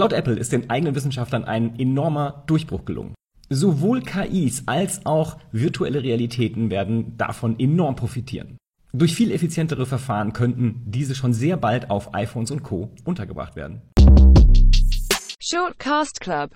Laut Apple ist den eigenen Wissenschaftlern ein enormer Durchbruch gelungen. Sowohl KIs als auch virtuelle Realitäten werden davon enorm profitieren. Durch viel effizientere Verfahren könnten diese schon sehr bald auf iPhones und Co. untergebracht werden. Shortcast Club